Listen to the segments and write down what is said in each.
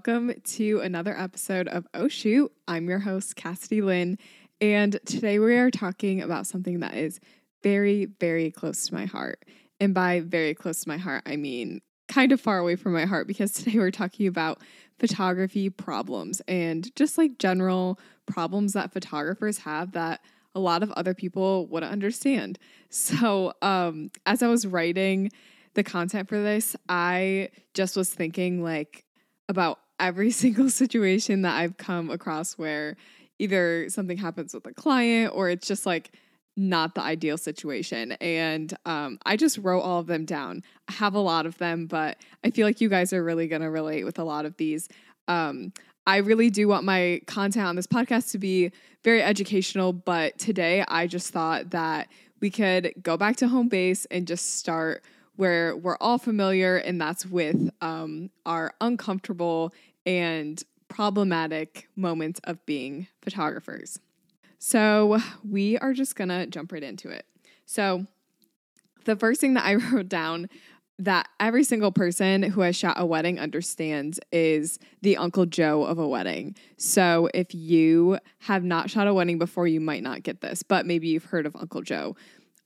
Welcome to another episode of Oh Shoot. I'm your host, Cassidy Lynn, and today we are talking about something that is very, very close to my heart. And by very close to my heart, I mean kind of far away from my heart because today we're talking about photography problems and just like general problems that photographers have that a lot of other people wouldn't understand. So, um, as I was writing the content for this, I just was thinking like about every single situation that I've come across where either something happens with a client or it's just like not the ideal situation. And um, I just wrote all of them down. I have a lot of them, but I feel like you guys are really going to relate with a lot of these. Um, I really do want my content on this podcast to be very educational, but today I just thought that we could go back to home base and just start where we're all familiar, and that's with um, our uncomfortable and problematic moments of being photographers. So, we are just gonna jump right into it. So, the first thing that I wrote down that every single person who has shot a wedding understands is the Uncle Joe of a wedding. So if you have not shot a wedding before, you might not get this, but maybe you've heard of Uncle Joe.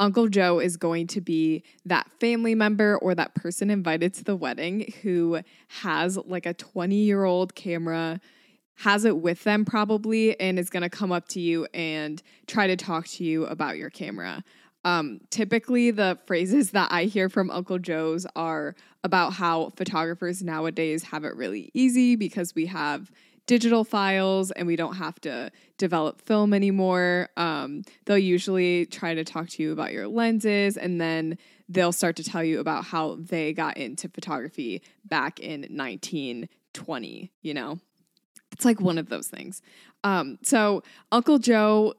Uncle Joe is going to be that family member or that person invited to the wedding who has like a 20 year old camera, has it with them probably, and is going to come up to you and try to talk to you about your camera. Um, typically, the phrases that I hear from Uncle Joe's are about how photographers nowadays have it really easy because we have digital files and we don't have to develop film anymore. Um, they'll usually try to talk to you about your lenses and then they'll start to tell you about how they got into photography back in 1920, you know? It's like one of those things. Um, so, Uncle Joe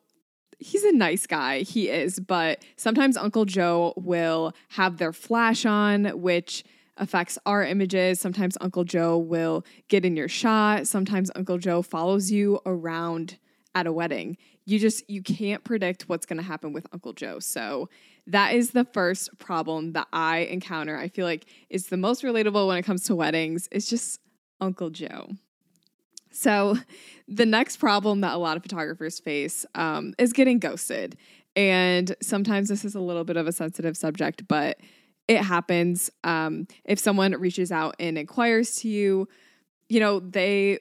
he's a nice guy. He is, but sometimes Uncle Joe will have their flash on, which affects our images. Sometimes Uncle Joe will get in your shot. Sometimes Uncle Joe follows you around at a wedding. You just you can't predict what's going to happen with Uncle Joe. So that is the first problem that I encounter. I feel like it's the most relatable when it comes to weddings. It's just Uncle Joe. So the next problem that a lot of photographers face um, is getting ghosted. And sometimes this is a little bit of a sensitive subject, but it happens. Um, if someone reaches out and inquires to you, you know, they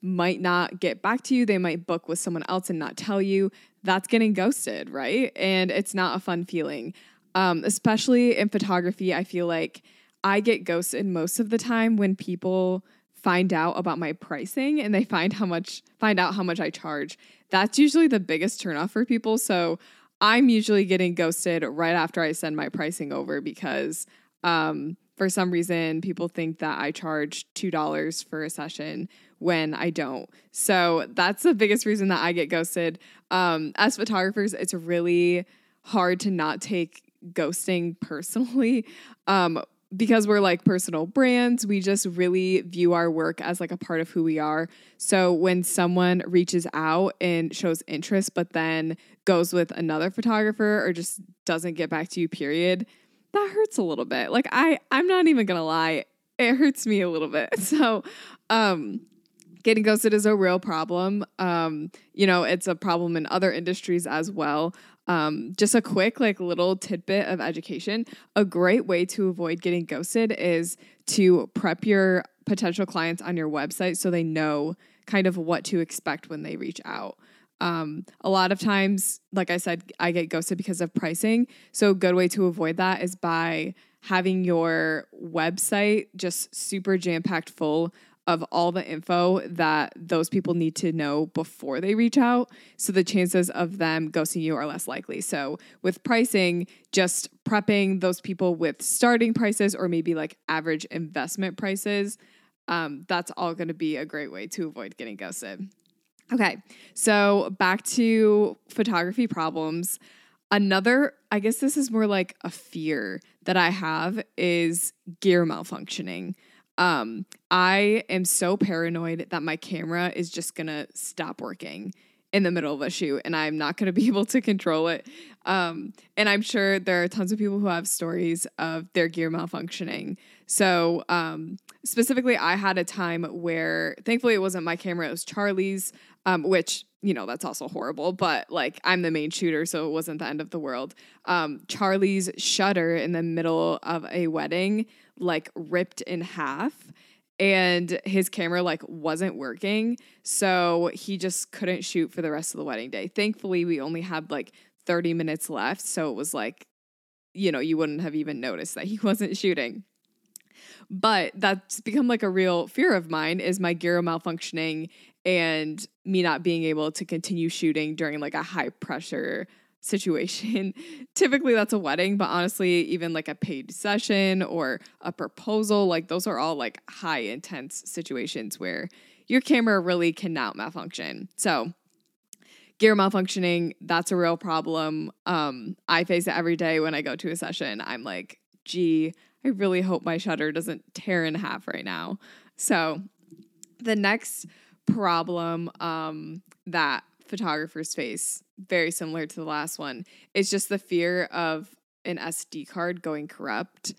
might not get back to you. They might book with someone else and not tell you. That's getting ghosted, right? And it's not a fun feeling. Um, especially in photography, I feel like I get ghosted most of the time when people find out about my pricing and they find how much find out how much I charge. That's usually the biggest turnoff for people. So I'm usually getting ghosted right after I send my pricing over because um, for some reason people think that I charge $2 for a session when I don't. So that's the biggest reason that I get ghosted. Um, as photographers, it's really hard to not take ghosting personally. Um, because we're like personal brands, we just really view our work as like a part of who we are. So when someone reaches out and shows interest, but then goes with another photographer or just doesn't get back to you, period, that hurts a little bit. Like I, I'm not even gonna lie, it hurts me a little bit. So, um, getting ghosted is a real problem. Um, you know, it's a problem in other industries as well. Um, just a quick, like, little tidbit of education. A great way to avoid getting ghosted is to prep your potential clients on your website so they know kind of what to expect when they reach out. Um, a lot of times, like I said, I get ghosted because of pricing. So, a good way to avoid that is by having your website just super jam packed full of all the info that those people need to know before they reach out. So the chances of them ghosting you are less likely. So with pricing, just prepping those people with starting prices or maybe like average investment prices, um, that's all going to be a great way to avoid getting ghosted. Okay, so back to photography problems. Another, I guess this is more like a fear that I have is gear malfunctioning. Um, I am so paranoid that my camera is just gonna stop working in the middle of a shoot and I'm not going to be able to control it. Um, and I'm sure there are tons of people who have stories of their gear malfunctioning. So, um, specifically, I had a time where thankfully it wasn't my camera, it was Charlie's, um, which, you know, that's also horrible, but like I'm the main shooter, so it wasn't the end of the world. Um, Charlie's shutter in the middle of a wedding like ripped in half and his camera like wasn't working so he just couldn't shoot for the rest of the wedding day. Thankfully we only had like 30 minutes left so it was like you know you wouldn't have even noticed that he wasn't shooting. But that's become like a real fear of mine is my gear malfunctioning and me not being able to continue shooting during like a high pressure situation. Typically, that's a wedding, but honestly, even like a paid session or a proposal, like those are all like high intense situations where your camera really cannot malfunction. So, gear malfunctioning, that's a real problem. Um, I face it every day when I go to a session. I'm like, gee, I really hope my shutter doesn't tear in half right now. So, the next problem um, that photographers face, very similar to the last one, It's just the fear of an SD card going corrupt.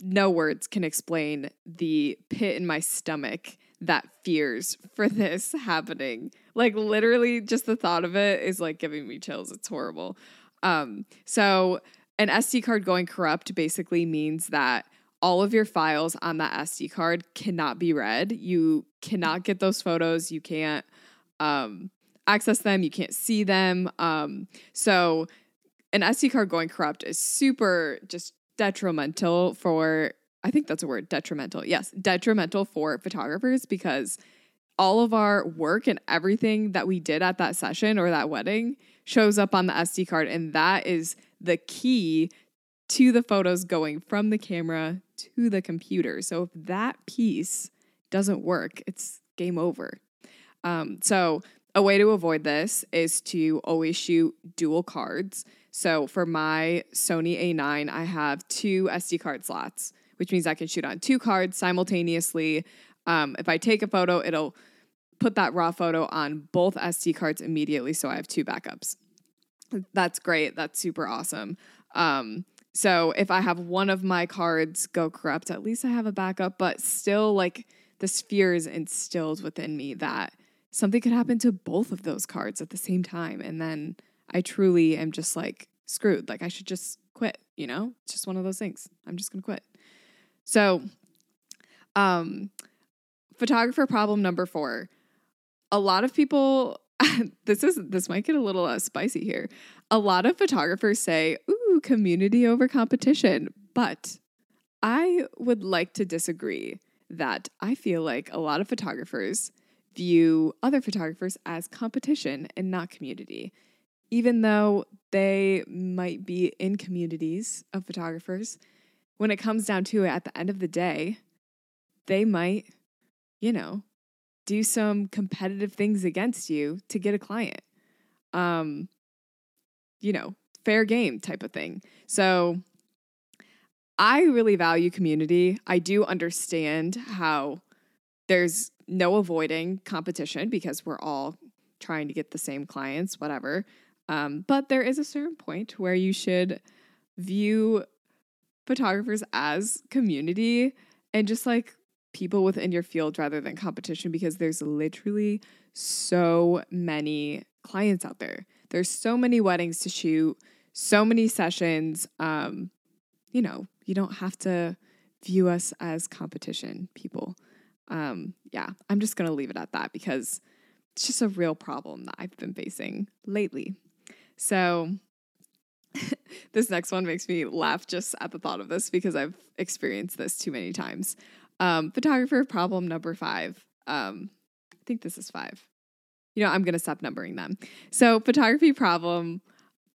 No words can explain the pit in my stomach that fears for this happening. Like literally just the thought of it is like giving me chills. It's horrible. Um so an SD card going corrupt basically means that all of your files on that SD card cannot be read. You cannot get those photos. You can't um, access them, you can't see them. Um, so an SD card going corrupt is super just detrimental for I think that's a word, detrimental. Yes, detrimental for photographers because all of our work and everything that we did at that session or that wedding shows up on the SD card. And that is the key to the photos going from the camera to the computer. So if that piece doesn't work, it's game over. Um, so, a way to avoid this is to always shoot dual cards. So, for my Sony A9, I have two SD card slots, which means I can shoot on two cards simultaneously. Um, if I take a photo, it'll put that raw photo on both SD cards immediately. So, I have two backups. That's great. That's super awesome. Um, so, if I have one of my cards go corrupt, at least I have a backup, but still, like, this fear is instilled within me that something could happen to both of those cards at the same time. And then I truly am just like screwed. Like I should just quit, you know? It's just one of those things. I'm just gonna quit. So um photographer problem number four. A lot of people this is this might get a little uh, spicy here. A lot of photographers say, "Ooh, community over competition," but I would like to disagree that I feel like a lot of photographers view other photographers as competition and not community. Even though they might be in communities of photographers, when it comes down to it at the end of the day, they might, you know, do some competitive things against you to get a client. Um, you know, fair game type of thing. So I really value community. I do understand how there's no avoiding competition because we're all trying to get the same clients, whatever. Um, but there is a certain point where you should view photographers as community and just like people within your field rather than competition because there's literally so many clients out there. There's so many weddings to shoot, so many sessions. Um, you know, you don't have to view us as competition people um, yeah, I'm just going to leave it at that because it's just a real problem that I've been facing lately. So, this next one makes me laugh just at the thought of this because I've experienced this too many times. Um, photographer problem number five. Um, I think this is five. You know, I'm going to stop numbering them. So, photography problem,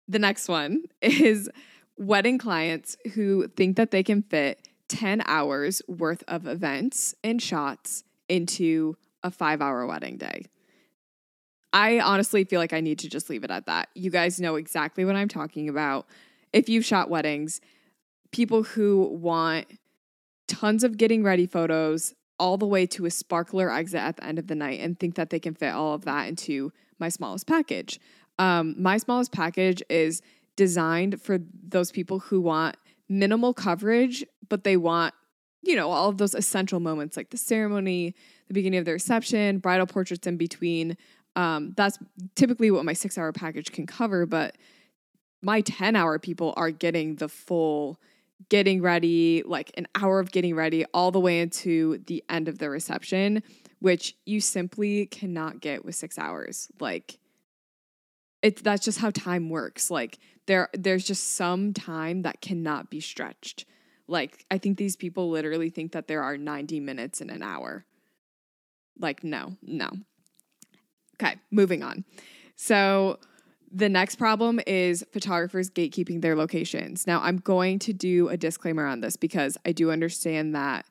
the next one is wedding clients who think that they can fit 10 hours worth of events and shots into a five hour wedding day. I honestly feel like I need to just leave it at that. You guys know exactly what I'm talking about. If you've shot weddings, people who want tons of getting ready photos, all the way to a sparkler exit at the end of the night and think that they can fit all of that into my smallest package. Um, my smallest package is designed for those people who want minimal coverage, but they want, you know, all of those essential moments like the ceremony, the beginning of the reception, bridal portraits in between. Um, that's typically what my six hour package can cover, but my 10 hour people are getting the full getting ready, like an hour of getting ready, all the way into the end of the reception, which you simply cannot get with six hours. Like, it's that's just how time works. Like there there's just some time that cannot be stretched. Like I think these people literally think that there are 90 minutes in an hour. Like no, no. Okay, moving on. So the next problem is photographers gatekeeping their locations. Now, I'm going to do a disclaimer on this because I do understand that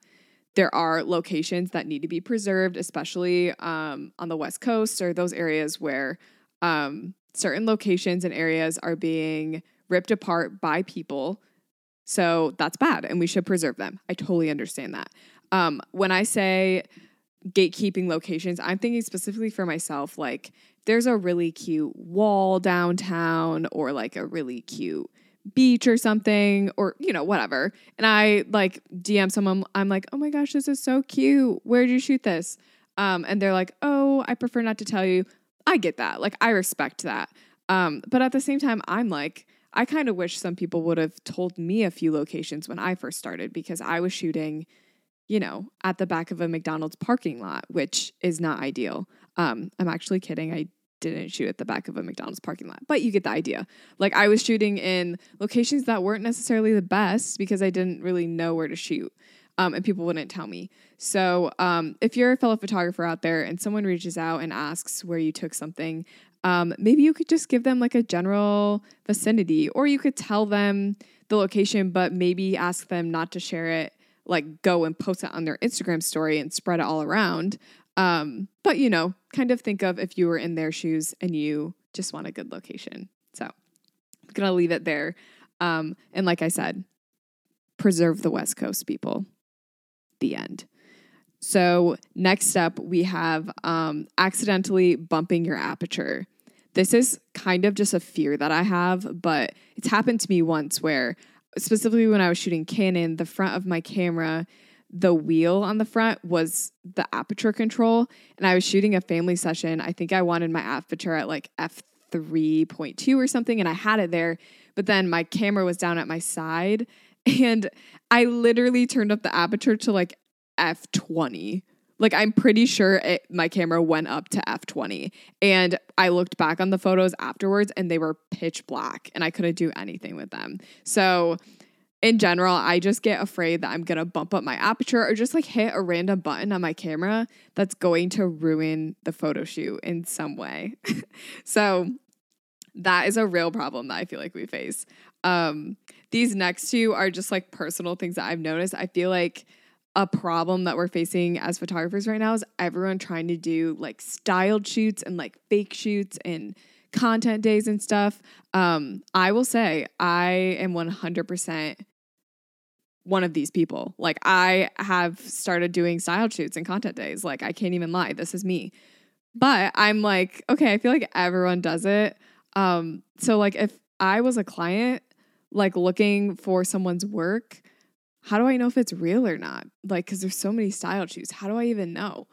there are locations that need to be preserved, especially um, on the West Coast or those areas where um, certain locations and areas are being ripped apart by people. So that's bad and we should preserve them. I totally understand that. Um, when I say gatekeeping locations, I'm thinking specifically for myself, like there's a really cute wall downtown or like a really cute beach or something or you know whatever and i like dm someone i'm like oh my gosh this is so cute where did you shoot this um, and they're like oh i prefer not to tell you I get that. Like I respect that. Um, but at the same time, I'm like, I kind of wish some people would have told me a few locations when I first started because I was shooting, you know, at the back of a McDonald's parking lot, which is not ideal. Um, I'm actually kidding. I didn't shoot at the back of a McDonald's parking lot, but you get the idea. Like I was shooting in locations that weren't necessarily the best because I didn't really know where to shoot um, and people wouldn't tell me. So um, if you're a fellow photographer out there and someone reaches out and asks where you took something, um, maybe you could just give them like a general vicinity, or you could tell them the location, but maybe ask them not to share it. Like go and post it on their Instagram story and spread it all around. Um, but you know, kind of think of if you were in their shoes and you just want a good location. So I'm gonna leave it there. Um, and like I said, preserve the West Coast people the end. So, next up, we have um, accidentally bumping your aperture. This is kind of just a fear that I have, but it's happened to me once where, specifically when I was shooting Canon, the front of my camera, the wheel on the front was the aperture control. And I was shooting a family session. I think I wanted my aperture at like f3.2 or something, and I had it there. But then my camera was down at my side and I literally turned up the aperture to like f20. Like I'm pretty sure it, my camera went up to f20 and I looked back on the photos afterwards and they were pitch black and I couldn't do anything with them. So in general, I just get afraid that I'm going to bump up my aperture or just like hit a random button on my camera that's going to ruin the photo shoot in some way. so that is a real problem that I feel like we face. Um, these next two are just like personal things that I've noticed. I feel like a problem that we're facing as photographers right now is everyone trying to do like styled shoots and like fake shoots and content days and stuff. Um, I will say I am 100% one of these people. Like I have started doing style shoots and content days. Like I can't even lie. This is me. But I'm like, okay, I feel like everyone does it. Um, so like if I was a client, like looking for someone's work, how do I know if it's real or not? Like, cause there's so many style shoots. How do I even know?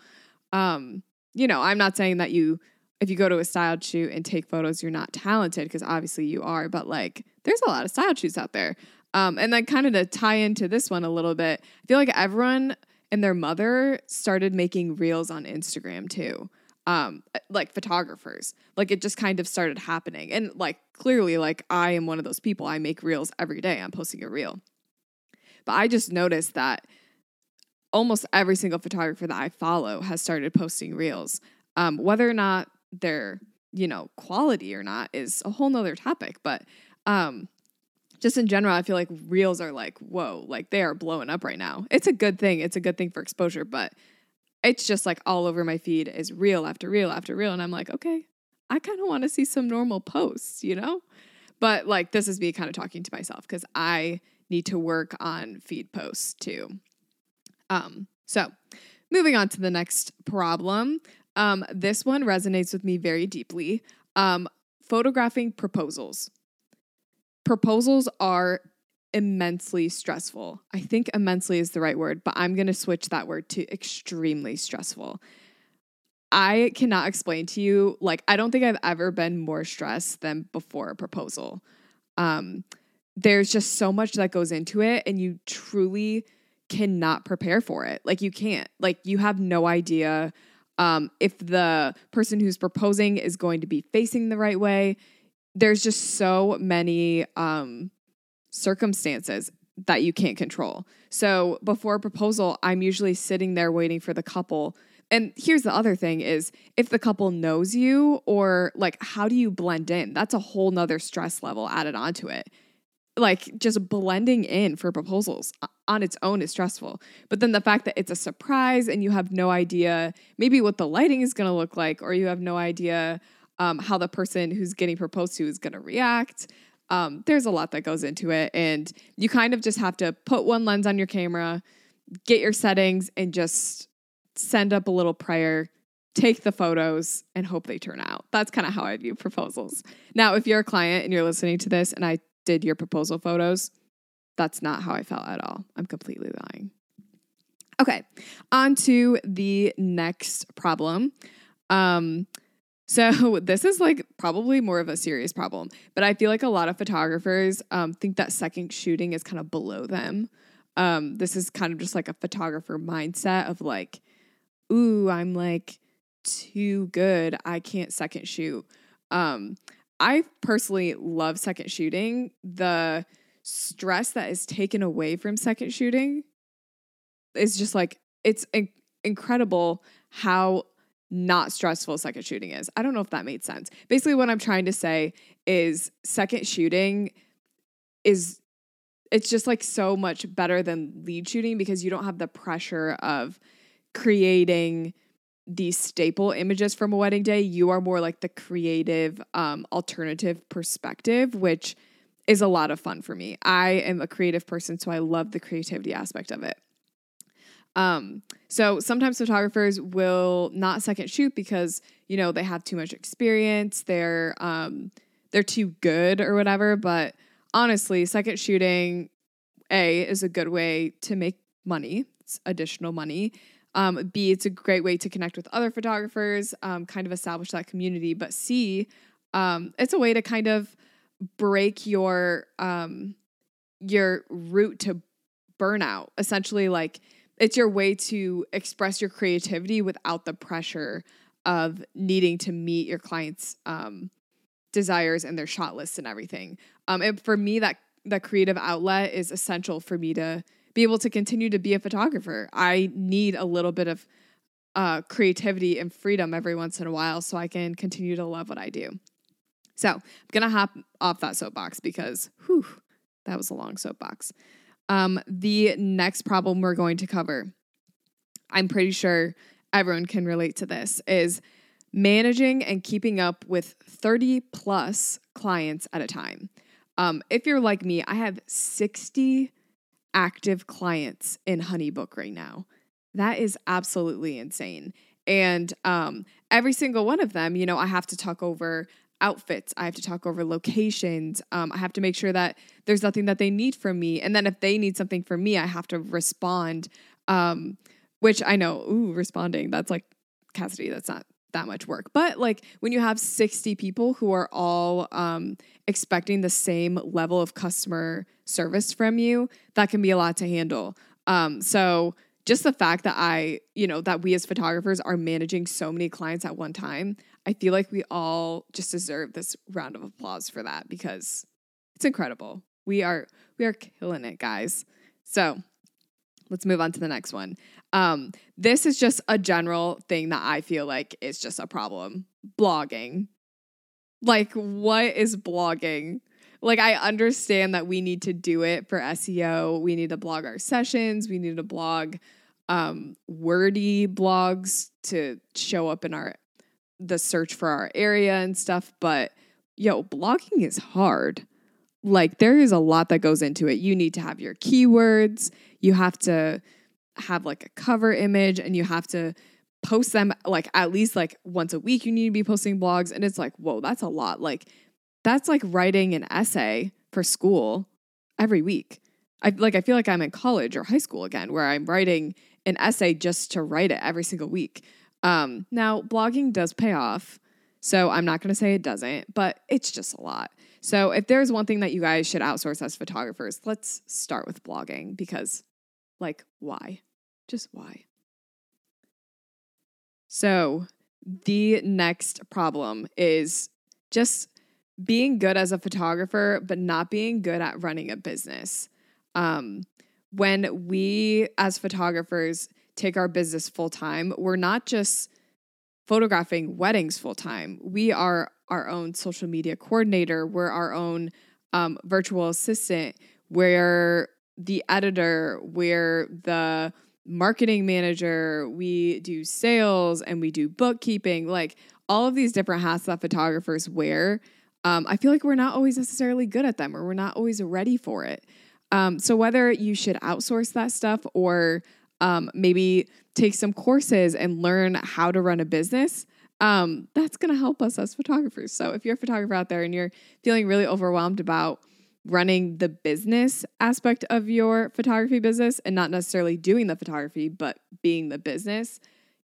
Um, you know, I'm not saying that you, if you go to a style shoot and take photos, you're not talented, because obviously you are, but like there's a lot of style shoots out there. Um, and then kind of to tie into this one a little bit, I feel like everyone and their mother started making reels on Instagram too um like photographers like it just kind of started happening and like clearly like i am one of those people i make reels every day i'm posting a reel but i just noticed that almost every single photographer that i follow has started posting reels um whether or not they're you know quality or not is a whole nother topic but um just in general, I feel like reels are like, whoa, like they are blowing up right now. It's a good thing. It's a good thing for exposure, but it's just like all over my feed is reel after reel after reel. And I'm like, okay, I kind of want to see some normal posts, you know? But like, this is me kind of talking to myself because I need to work on feed posts too. Um, so moving on to the next problem. Um, this one resonates with me very deeply. Um, photographing proposals. Proposals are immensely stressful. I think immensely is the right word, but I'm going to switch that word to extremely stressful. I cannot explain to you, like, I don't think I've ever been more stressed than before a proposal. Um, there's just so much that goes into it, and you truly cannot prepare for it. Like, you can't, like, you have no idea um, if the person who's proposing is going to be facing the right way. There's just so many um, circumstances that you can't control. So before a proposal, I'm usually sitting there waiting for the couple. And here's the other thing is if the couple knows you or like how do you blend in? That's a whole nother stress level added onto it. Like just blending in for proposals on its own is stressful. But then the fact that it's a surprise and you have no idea maybe what the lighting is gonna look like, or you have no idea um, how the person who's getting proposed to is gonna react. Um, there's a lot that goes into it, and you kind of just have to put one lens on your camera, get your settings, and just send up a little prayer, take the photos, and hope they turn out. That's kind of how I view proposals. Now, if you're a client and you're listening to this, and I did your proposal photos, that's not how I felt at all. I'm completely lying. Okay, on to the next problem. Um, so this is like probably more of a serious problem, but I feel like a lot of photographers um, think that second shooting is kind of below them. Um, this is kind of just like a photographer mindset of like, ooh, I'm like too good. I can't second shoot. Um, I personally love second shooting. The stress that is taken away from second shooting is just like it's in- incredible how not stressful second shooting is. I don't know if that made sense. Basically, what I'm trying to say is second shooting is it's just like so much better than lead shooting because you don't have the pressure of creating these staple images from a wedding day. You are more like the creative um, alternative perspective, which is a lot of fun for me. I am a creative person, so I love the creativity aspect of it. Um, so sometimes photographers will not second shoot because you know they have too much experience, they're um, they're too good or whatever. But honestly, second shooting a is a good way to make money, it's additional money. Um, B, it's a great way to connect with other photographers, um, kind of establish that community. But C, um, it's a way to kind of break your um, your route to burnout. Essentially, like it's your way to express your creativity without the pressure of needing to meet your clients' um, desires and their shot lists and everything. Um, and for me, that that creative outlet is essential for me to be able to continue to be a photographer. I need a little bit of uh, creativity and freedom every once in a while so I can continue to love what I do. So I'm gonna hop off that soapbox because whew, that was a long soapbox. Um, the next problem we're going to cover, I'm pretty sure everyone can relate to this, is managing and keeping up with 30 plus clients at a time. Um, if you're like me, I have 60 active clients in Honeybook right now. That is absolutely insane. And um, every single one of them, you know, I have to talk over outfits. I have to talk over locations. Um, I have to make sure that there's nothing that they need from me. And then if they need something from me, I have to respond. Um, which I know, ooh, responding, that's like Cassidy, that's not that much work. But like when you have 60 people who are all um, expecting the same level of customer service from you, that can be a lot to handle. Um, so just the fact that I, you know, that we as photographers are managing so many clients at one time, I feel like we all just deserve this round of applause for that because it's incredible. We are we are killing it, guys. So let's move on to the next one. Um, this is just a general thing that I feel like is just a problem. Blogging. Like, what is blogging? Like, I understand that we need to do it for SEO. We need to blog our sessions. We need to blog um, wordy blogs to show up in our the search for our area and stuff. But yo, blogging is hard. Like there is a lot that goes into it. You need to have your keywords. You have to have like a cover image and you have to post them like at least like once a week you need to be posting blogs and it's like whoa that's a lot. Like that's like writing an essay for school every week. I like i feel like i'm in college or high school again where i'm writing an essay just to write it every single week. Um now blogging does pay off so i'm not going to say it doesn't but it's just a lot. So if there's one thing that you guys should outsource as photographers let's start with blogging because like why just why so, the next problem is just being good as a photographer, but not being good at running a business. Um, when we, as photographers, take our business full time, we're not just photographing weddings full time. We are our own social media coordinator, we're our own um, virtual assistant, we're the editor, we're the marketing manager, we do sales, and we do bookkeeping. Like all of these different hats that photographers wear. Um, I feel like we're not always necessarily good at them or we're not always ready for it. Um, so, whether you should outsource that stuff or um, maybe take some courses and learn how to run a business, um, that's going to help us as photographers. So, if you're a photographer out there and you're feeling really overwhelmed about running the business aspect of your photography business and not necessarily doing the photography, but being the business,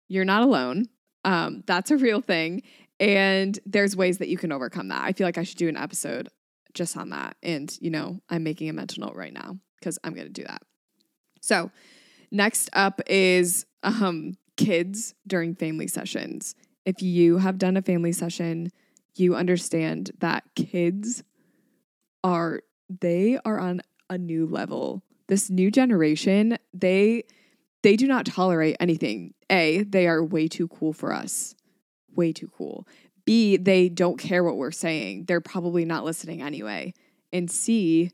you're not alone. Um, that's a real thing. And there's ways that you can overcome that. I feel like I should do an episode just on that. And, you know, I'm making a mental note right now because I'm going to do that. So, next up is um, kids during family sessions. If you have done a family session, you understand that kids are they are on a new level. This new generation, they they do not tolerate anything. A, they are way too cool for us. Way too cool. B, they don't care what we're saying. They're probably not listening anyway. And C,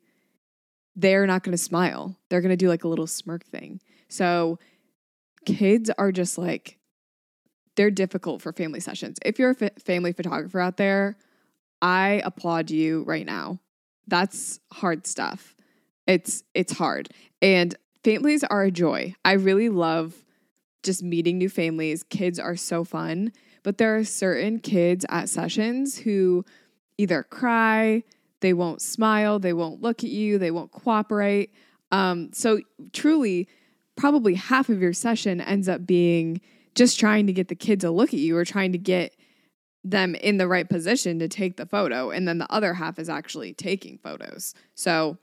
they're not going to smile. They're going to do like a little smirk thing. So kids are just like they're difficult for family sessions. If you're a family photographer out there, I applaud you right now that's hard stuff. It's it's hard. And families are a joy. I really love just meeting new families. Kids are so fun, but there are certain kids at sessions who either cry, they won't smile, they won't look at you, they won't cooperate. Um, so truly, probably half of your session ends up being just trying to get the kid to look at you or trying to get them in the right position to take the photo and then the other half is actually taking photos. So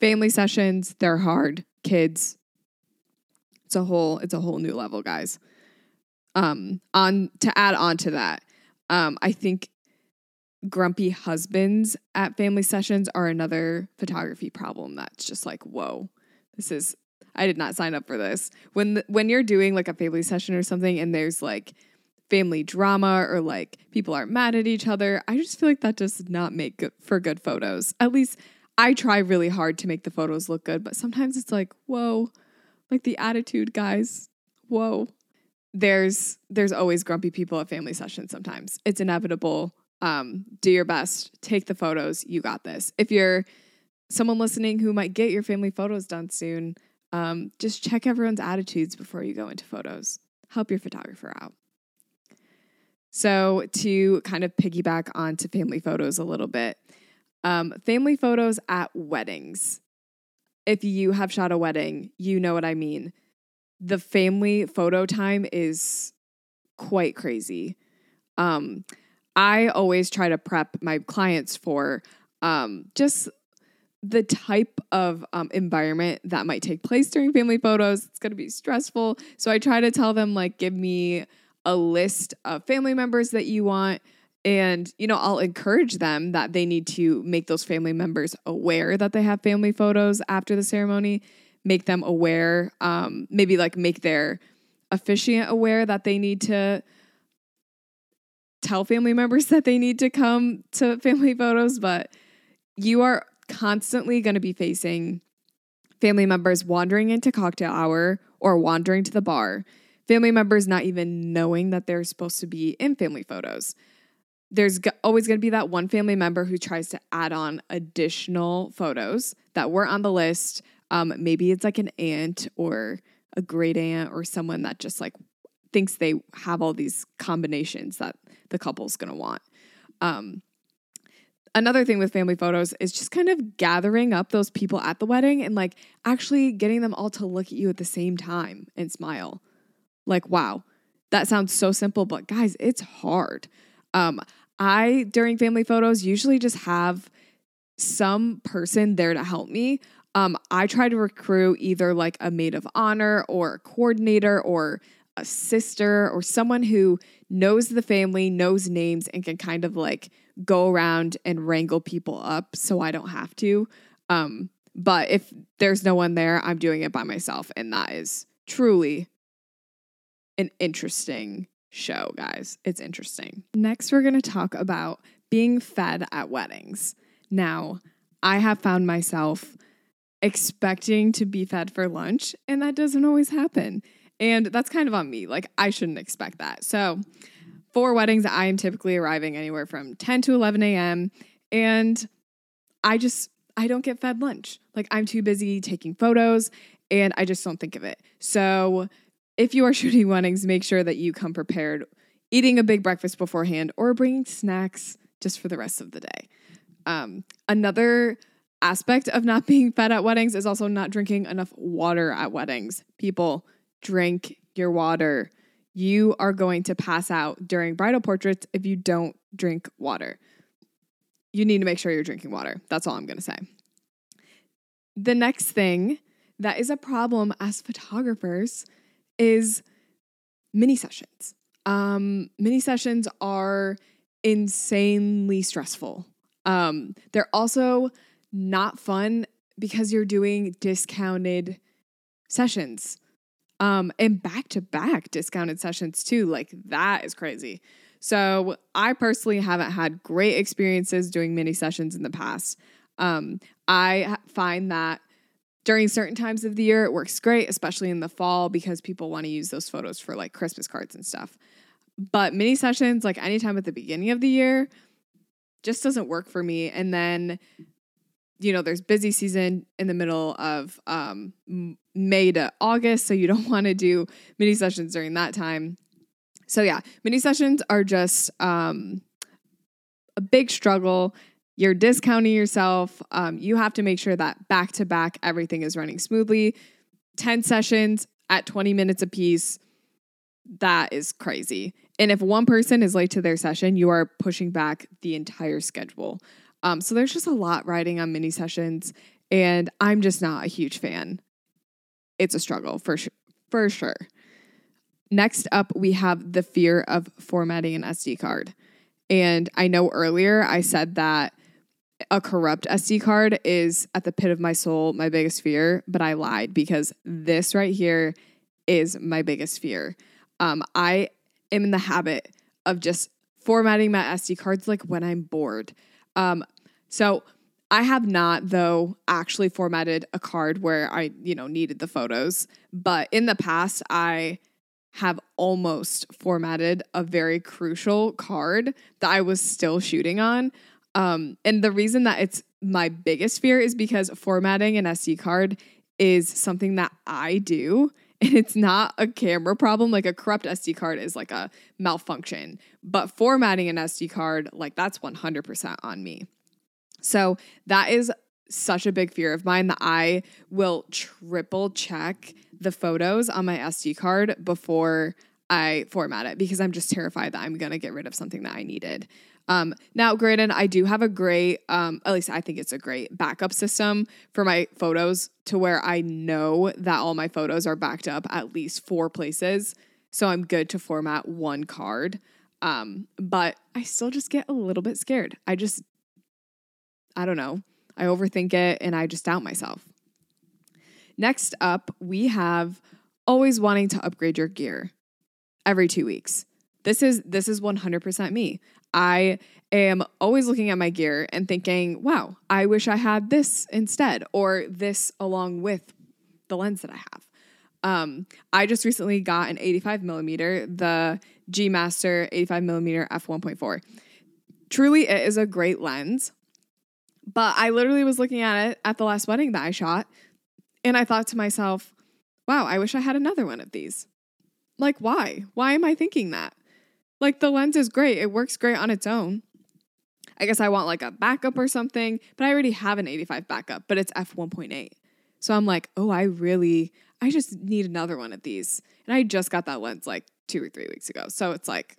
family sessions, they're hard. Kids, it's a whole it's a whole new level, guys. Um on to add on to that, um I think grumpy husbands at family sessions are another photography problem that's just like, whoa. This is I did not sign up for this. When the, when you're doing like a family session or something and there's like family drama or like people are mad at each other. I just feel like that does not make good for good photos. At least I try really hard to make the photos look good, but sometimes it's like, whoa, like the attitude, guys. Whoa. There's there's always grumpy people at family sessions sometimes. It's inevitable. Um, do your best, take the photos, you got this. If you're someone listening who might get your family photos done soon, um, just check everyone's attitudes before you go into photos. Help your photographer out. So, to kind of piggyback onto family photos a little bit, um, family photos at weddings. If you have shot a wedding, you know what I mean. The family photo time is quite crazy. Um, I always try to prep my clients for um, just the type of um, environment that might take place during family photos. It's going to be stressful. So I try to tell them, like, give me a list of family members that you want. And, you know, I'll encourage them that they need to make those family members aware that they have family photos after the ceremony, make them aware, um, maybe like make their officiant aware that they need to tell family members that they need to come to family photos. But you are constantly going to be facing family members wandering into cocktail hour or wandering to the bar family members not even knowing that they're supposed to be in family photos. There's always going to be that one family member who tries to add on additional photos that weren't on the list. Um, maybe it's like an aunt or a great aunt or someone that just like thinks they have all these combinations that the couple's going to want. Um, another thing with family photos is just kind of gathering up those people at the wedding and like actually getting them all to look at you at the same time and smile. Like, wow, that sounds so simple, but guys, it's hard. Um, I, during family photos, usually just have some person there to help me. Um, I try to recruit either like a maid of honor or a coordinator or a sister or someone who knows the family, knows names, and can kind of like go around and wrangle people up so I don't have to. Um, but if there's no one there, I'm doing it by myself. And that is truly an interesting show, guys. It's interesting. Next, we're going to talk about being fed at weddings. Now, I have found myself expecting to be fed for lunch, and that doesn't always happen. And that's kind of on me. Like, I shouldn't expect that. So, for weddings, I am typically arriving anywhere from 10 to 11 a.m. And I just, I don't get fed lunch. Like, I'm too busy taking photos and I just don't think of it. So, if you are shooting weddings, make sure that you come prepared, eating a big breakfast beforehand or bringing snacks just for the rest of the day. Um, another aspect of not being fed at weddings is also not drinking enough water at weddings. People, drink your water. You are going to pass out during bridal portraits if you don't drink water. You need to make sure you're drinking water. That's all I'm going to say. The next thing that is a problem as photographers is mini sessions. Um, mini sessions are insanely stressful. Um, they're also not fun because you're doing discounted sessions um, and back to back discounted sessions too. Like that is crazy. So I personally haven't had great experiences doing mini sessions in the past. Um, I find that during certain times of the year, it works great, especially in the fall because people want to use those photos for like Christmas cards and stuff. But mini sessions, like anytime at the beginning of the year, just doesn't work for me. And then you know, there's busy season in the middle of um, May to August, so you don't want to do mini sessions during that time. So yeah, mini sessions are just um, a big struggle. You're discounting yourself. Um, you have to make sure that back to back everything is running smoothly. 10 sessions at 20 minutes a piece, that is crazy. And if one person is late to their session, you are pushing back the entire schedule. Um, so there's just a lot riding on mini sessions, and I'm just not a huge fan. It's a struggle for. For sure. Next up, we have the fear of formatting an SD card. And I know earlier I said that a corrupt SD card is at the pit of my soul, my biggest fear, but I lied because this right here is my biggest fear. Um, I am in the habit of just formatting my SD cards like when I'm bored. Um, so I have not though actually formatted a card where I, you know, needed the photos, but in the past I have almost formatted a very crucial card that I was still shooting on. Um, and the reason that it's my biggest fear is because formatting an SD card is something that I do. And it's not a camera problem. Like a corrupt SD card is like a malfunction. But formatting an SD card, like that's 100% on me. So that is such a big fear of mine that I will triple check the photos on my SD card before I format it because I'm just terrified that I'm going to get rid of something that I needed. Um, now, granted, I do have a great, um, at least I think it's a great backup system for my photos to where I know that all my photos are backed up at least four places. So I'm good to format one card. Um, but I still just get a little bit scared. I just I don't know. I overthink it and I just doubt myself. Next up, we have always wanting to upgrade your gear every 2 weeks. This is this is 100% me. I am always looking at my gear and thinking, "Wow, I wish I had this instead or this along with the lens that I have." Um, I just recently got an 85 millimeter, the G Master 85 millimeter f 1.4. Truly, it is a great lens. But I literally was looking at it at the last wedding that I shot, and I thought to myself, wow, I wish I had another one of these. Like, why? Why am I thinking that? Like, the lens is great, it works great on its own. I guess I want like a backup or something, but I already have an 85 backup, but it's f1.8. So I'm like, oh, I really, I just need another one of these. And I just got that lens like two or three weeks ago. So it's like,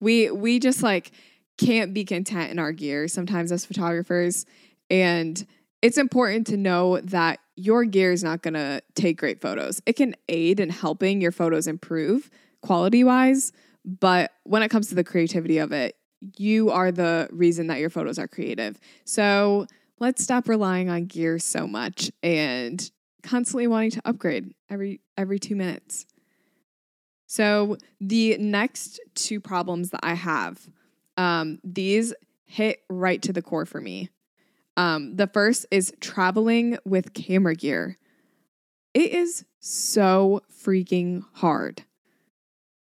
we, we just like can't be content in our gear sometimes as photographers. And it's important to know that your gear is not going to take great photos. It can aid in helping your photos improve quality wise, but when it comes to the creativity of it, you are the reason that your photos are creative. So let's stop relying on gear so much and constantly wanting to upgrade every every 2 minutes. So the next two problems that I have, um, these hit right to the core for me. Um, the first is traveling with camera gear. It is so freaking hard.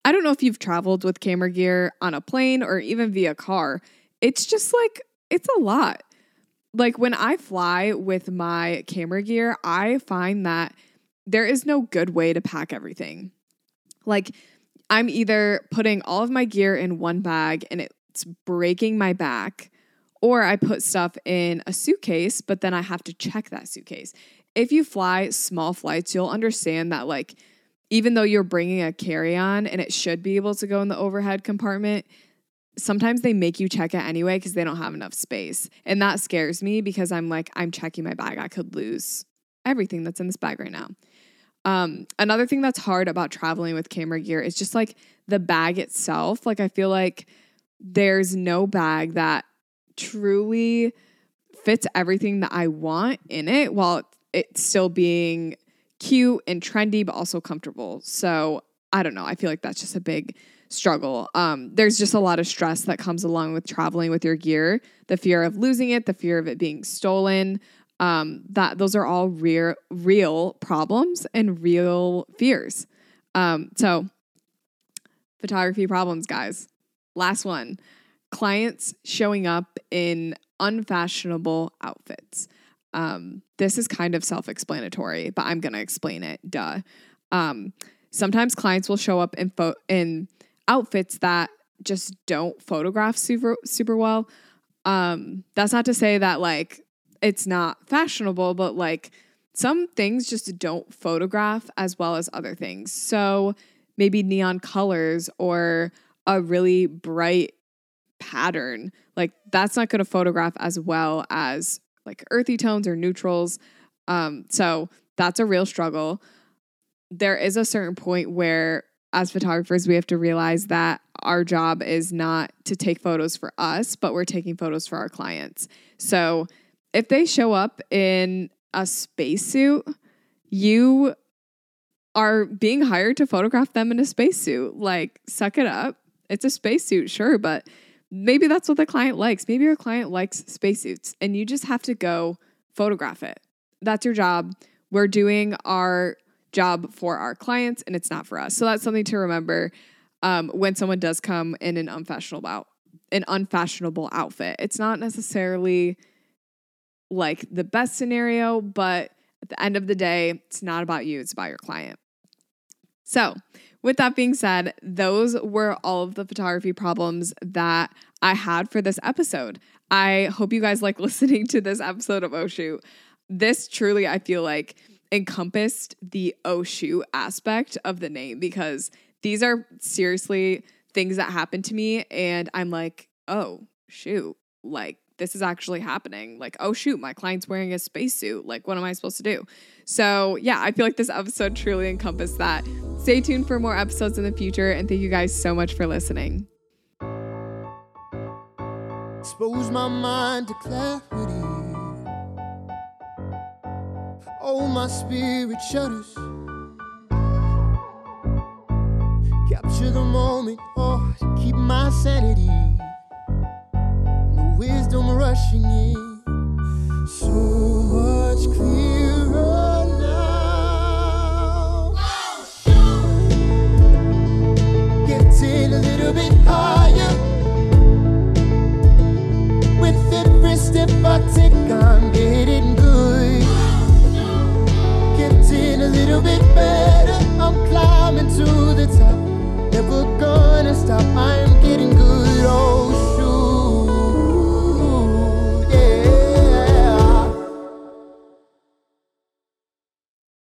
I don't know if you've traveled with camera gear on a plane or even via car. It's just like, it's a lot. Like when I fly with my camera gear, I find that there is no good way to pack everything. Like, I'm either putting all of my gear in one bag and it's breaking my back, or I put stuff in a suitcase, but then I have to check that suitcase. If you fly small flights, you'll understand that, like, even though you're bringing a carry on and it should be able to go in the overhead compartment, sometimes they make you check it anyway because they don't have enough space. And that scares me because I'm like, I'm checking my bag. I could lose everything that's in this bag right now. Um, another thing that's hard about traveling with camera gear is just like the bag itself. Like, I feel like there's no bag that truly fits everything that I want in it while it's still being cute and trendy, but also comfortable. So I don't know. I feel like that's just a big struggle. Um, there's just a lot of stress that comes along with traveling with your gear the fear of losing it, the fear of it being stolen. Um, that those are all real, real problems and real fears. Um, so, photography problems, guys. Last one clients showing up in unfashionable outfits. Um, this is kind of self explanatory, but I'm going to explain it. Duh. Um, sometimes clients will show up in, fo- in outfits that just don't photograph super, super well. Um, that's not to say that like it's not fashionable, but like some things just don't photograph as well as other things. So maybe neon colors or a really bright pattern, like that's not going to photograph as well as like earthy tones or neutrals. Um, so that's a real struggle. There is a certain point where, as photographers, we have to realize that our job is not to take photos for us, but we're taking photos for our clients. So if they show up in a spacesuit, you are being hired to photograph them in a spacesuit. Like, suck it up. It's a spacesuit, sure, but maybe that's what the client likes. Maybe your client likes spacesuits and you just have to go photograph it. That's your job. We're doing our job for our clients and it's not for us. So that's something to remember um, when someone does come in an unfashionable out, an unfashionable outfit. It's not necessarily like the best scenario, but at the end of the day, it's not about you, it's about your client. So, with that being said, those were all of the photography problems that I had for this episode. I hope you guys like listening to this episode of Oh Shoot. This truly, I feel like, encompassed the Oh Shoot aspect of the name because these are seriously things that happen to me. And I'm like, oh, shoot, like this is actually happening. Like, oh, shoot, my client's wearing a spacesuit. Like, what am I supposed to do? So, yeah, I feel like this episode truly encompassed that. Stay tuned for more episodes in the future, and thank you guys so much for listening. Expose my mind to clarity. Oh, my spirit shudders. Capture the moment, oh, keep my sanity wisdom rushing in. So much clearer now. Getting a little bit higher. With every step I take, I'm getting good. Getting a little bit better. I'm climbing to the top. Never gonna stop. I'm